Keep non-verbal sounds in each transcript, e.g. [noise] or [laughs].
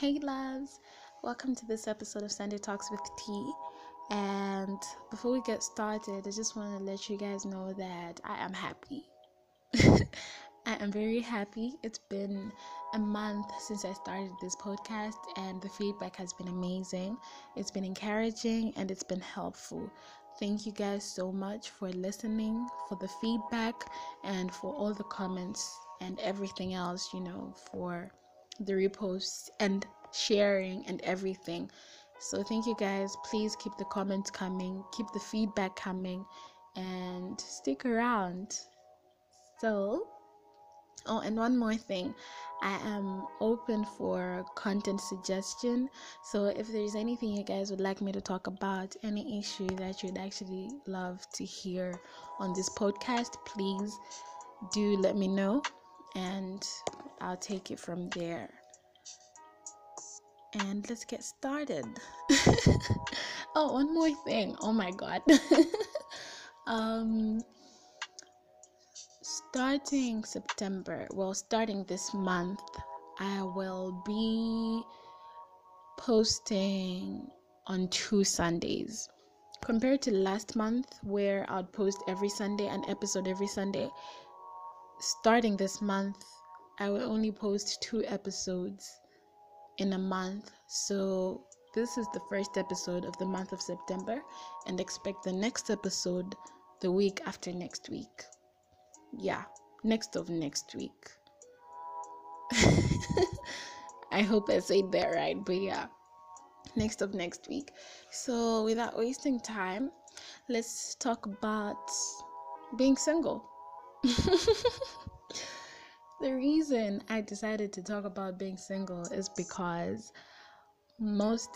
Hey, loves, welcome to this episode of Sunday Talks with T. And before we get started, I just want to let you guys know that I am happy. [laughs] I am very happy. It's been a month since I started this podcast, and the feedback has been amazing. It's been encouraging and it's been helpful. Thank you guys so much for listening, for the feedback, and for all the comments and everything else, you know, for the reposts and sharing and everything. So, thank you guys. Please keep the comments coming, keep the feedback coming, and stick around. So, oh, and one more thing I am open for content suggestion. So, if there's anything you guys would like me to talk about, any issue that you'd actually love to hear on this podcast, please do let me know and I'll take it from there. And let's get started. [laughs] oh, one more thing. Oh my god. [laughs] um starting September, well, starting this month, I will be posting on two Sundays. Compared to last month, where I'd post every Sunday, an episode every Sunday, starting this month, I will only post two episodes in a month. So, this is the first episode of the month of September, and expect the next episode the week after next week. Yeah, next of next week. [laughs] I hope I said that right, but yeah, next of next week. So, without wasting time, let's talk about being single. [laughs] the reason I decided to talk about being single is because most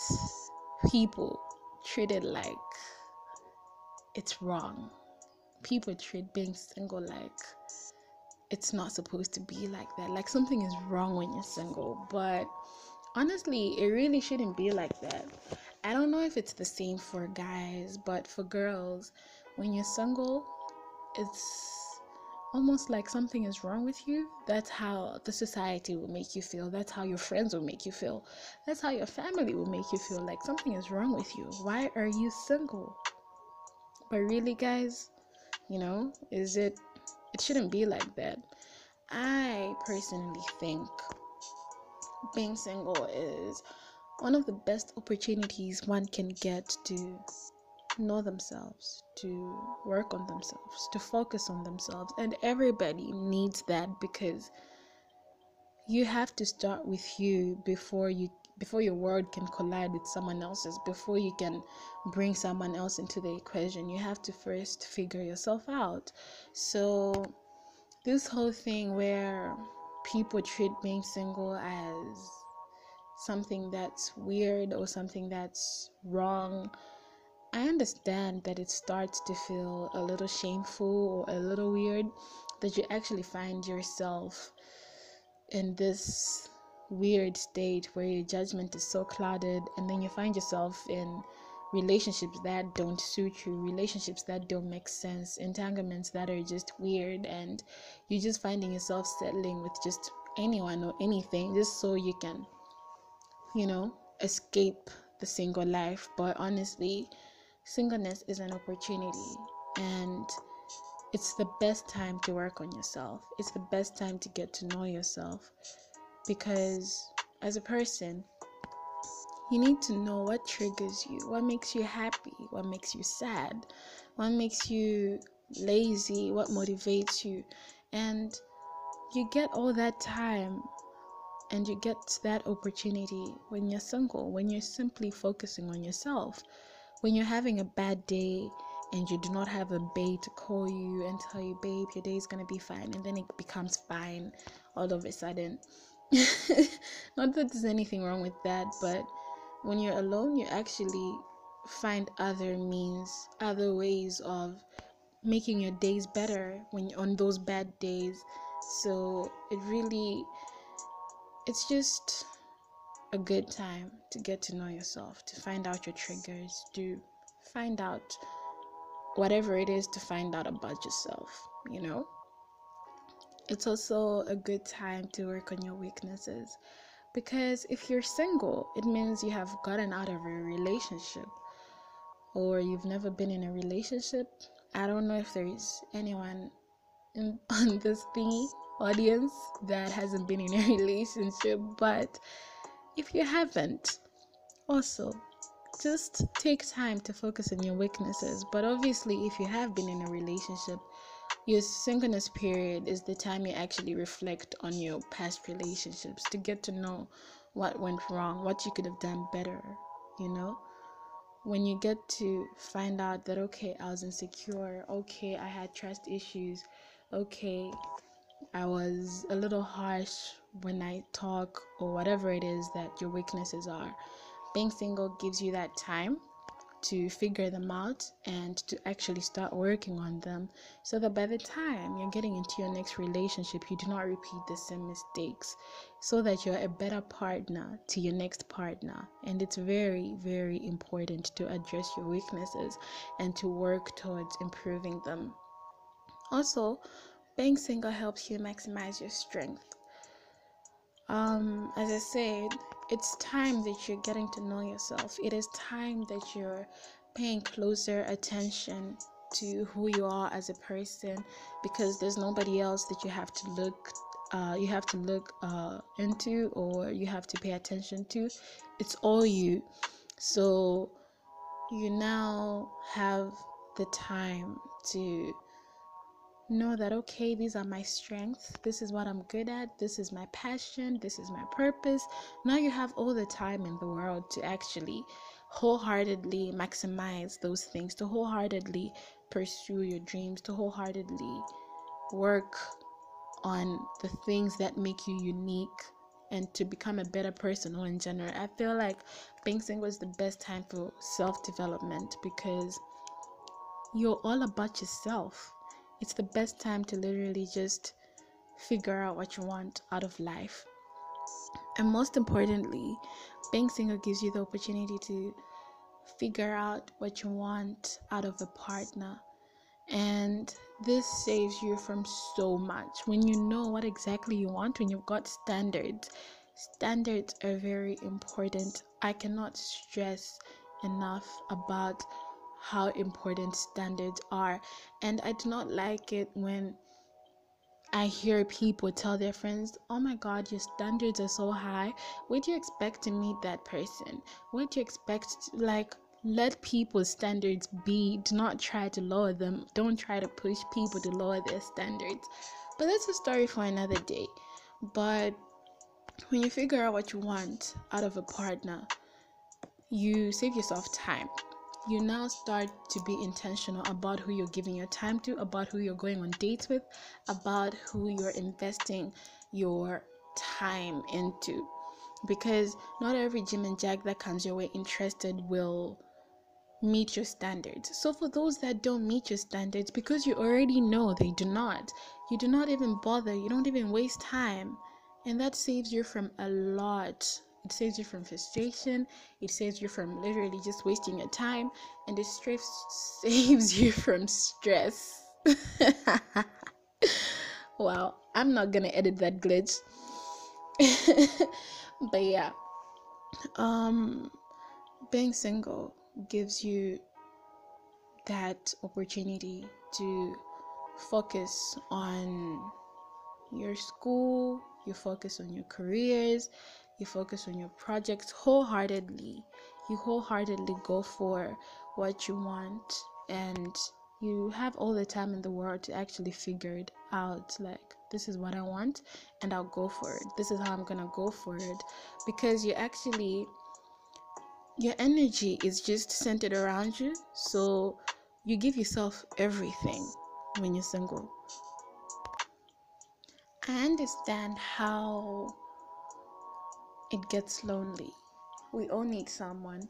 people treat it like it's wrong. People treat being single like it's not supposed to be like that. Like something is wrong when you're single. But honestly, it really shouldn't be like that. I don't know if it's the same for guys, but for girls, when you're single, it's almost like something is wrong with you. That's how the society will make you feel. That's how your friends will make you feel. That's how your family will make you feel like something is wrong with you. Why are you single? But really, guys, you know, is it, it shouldn't be like that. I personally think being single is one of the best opportunities one can get to know themselves, to work on themselves, to focus on themselves. And everybody needs that because you have to start with you before you before your world can collide with someone else's before you can bring someone else into the equation you have to first figure yourself out so this whole thing where people treat being single as something that's weird or something that's wrong I understand that it starts to feel a little shameful or a little weird that you actually find yourself in this weird state where your judgment is so clouded and then you find yourself in relationships that don't suit you, relationships that don't make sense, entanglements that are just weird, and you're just finding yourself settling with just anyone or anything just so you can, you know, escape the single life. But honestly, singleness is an opportunity and it's the best time to work on yourself. It's the best time to get to know yourself because as a person, you need to know what triggers you, what makes you happy, what makes you sad, what makes you lazy, what motivates you. And you get all that time and you get that opportunity when you're single, when you're simply focusing on yourself when you're having a bad day and you do not have a babe to call you and tell you, babe, your day is gonna be fine, and then it becomes fine all of a sudden. [laughs] not that there's anything wrong with that, but when you're alone, you actually find other means, other ways of making your days better when on those bad days. So it really, it's just a good time to get to know yourself, to find out your triggers, to find out whatever it is to find out about yourself, you know? It's also a good time to work on your weaknesses Because if you're single, it means you have gotten out of a relationship or you've never been in a relationship. I don't know if there's anyone in, [laughs] on this thingy audience that hasn't been in a [laughs] relationship, but if you haven't, also just take time to focus on your weaknesses. But obviously, if you have been in a relationship, your singleness period is the time you actually reflect on your past relationships to get to know what went wrong, what you could have done better, you know? When you get to find out that, okay, I was insecure, okay, I had trust issues, okay, I was a little harsh when I talk, or whatever it is that your weaknesses are. Being single gives you that time to figure them out and to actually start working on them so that by the time you're getting into your next relationship, you do not repeat the same mistakes so that you're a better partner to your next partner. And it's very, very important to address your weaknesses and to work towards improving them. Also, being single helps you maximize your strength. Um, as I said, it's time that you're getting to know yourself. It is time that you're paying closer attention to who you are as a person because there's nobody else that you have to look uh, you have to look uh, into or you have to pay attention to it's all you so you now have the time to know that okay these are my strengths. This is what i'm good at. This is my passion. This is my purpose. Now you have all the time in the world to actually wholeheartedly maximize those things to wholeheartedly pursue your dreams to wholeheartedly work on the things that make you unique and to become a better person or in general. I feel like being single is the best time for self-development because you're all about yourself it's the best time to literally just figure out what you want out of life. And most importantly, being single gives you the opportunity to figure out what you want out of a partner. And this saves you from so much. When you know what exactly you want, when you've got standards, standards are very important. I cannot stress enough about how important standards are. And I do not like it when I hear people tell their friends, Oh my god, your standards are so high. Where do you expect to meet that person? Where do you expect, like, let people's standards be. Do not try to lower them. Don't try to push people to lower their standards. But that's a story for another day. But when you figure out what you want out of a partner, you save yourself time you now start to be intentional about who you're giving your time to, about who you're going on dates with, about who you're investing your time into. Because not every Jim and Jack that comes your way interested will meet your standards. So, for those that don't meet your standards, because you already know they do not, you do not even bother, you don't even waste time, and that saves you from a lot it saves you from frustration. It saves you from literally just wasting your time. And it stress [laughs] saves you from stress. [laughs] Wow i'm not gonna edit that glitch. [laughs] But yeah um being single gives you that opportunity to focus on your school you focus on your careers you focus on your projects wholeheartedly. You wholeheartedly go for what you want and you have all the time in the world to actually figure it out like this is what i want and i'll go for it. This is how i'm gonna go for it. Because you actually your energy is just centered around you so you give yourself everything when you're single. I understand how it gets lonely. We all need someone.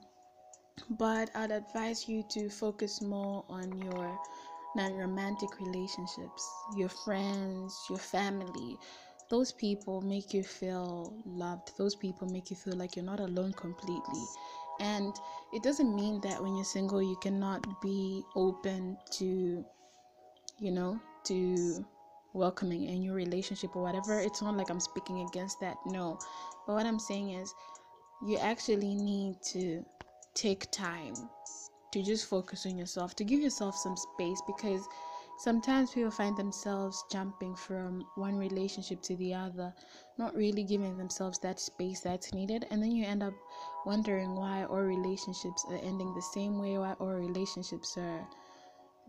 But I'd advise you to focus more on your non romantic relationships, your friends, your family. Those people make you feel loved. Those people make you feel like you're not alone completely. And it doesn't mean that when you're single, you cannot be open to, you know, to welcoming in your relationship or whatever. It's not like I'm speaking against that. No, But what I'm saying is, you actually need to take time to just focus on yourself, to give yourself some space because sometimes people find themselves jumping from one relationship to the other, not really giving themselves that space that's needed, and then you end up wondering why all relationships are ending the same way, why all relationships are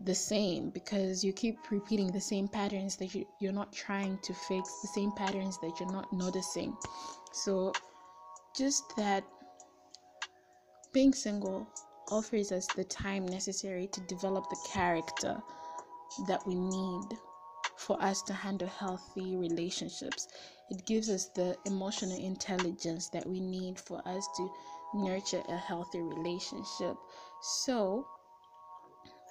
the same because you keep repeating the same patterns that you, you're not trying to fix, the same patterns that you're not noticing. So, just that being single offers us the time necessary to develop the character that we need for us to handle healthy relationships. It gives us the emotional intelligence that we need for us to nurture a healthy relationship. So,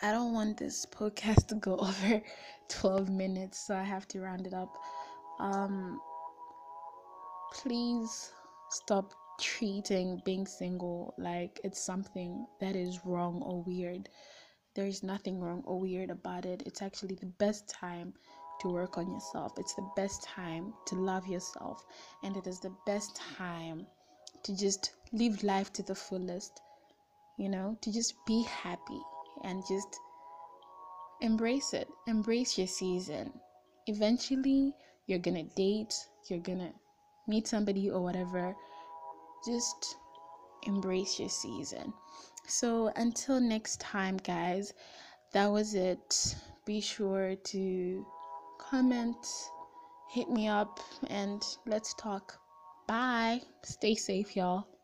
I don't want this podcast to go [laughs] over 12 minutes, so I have to round it up. Um, please stop treating being single like it's something that is wrong or weird. There is nothing wrong or weird about it. It's actually the best time to work on yourself. It's the best time to love yourself. And it is the best time to just live life to the fullest. You know, to just be happy and just embrace it. Embrace your season. Eventually, you're gonna date, you're gonna meet somebody or whatever just embrace your season. So until next time, guys, that was it. Be sure to comment, hit me up, and let's talk. Bye. Stay safe, y'all.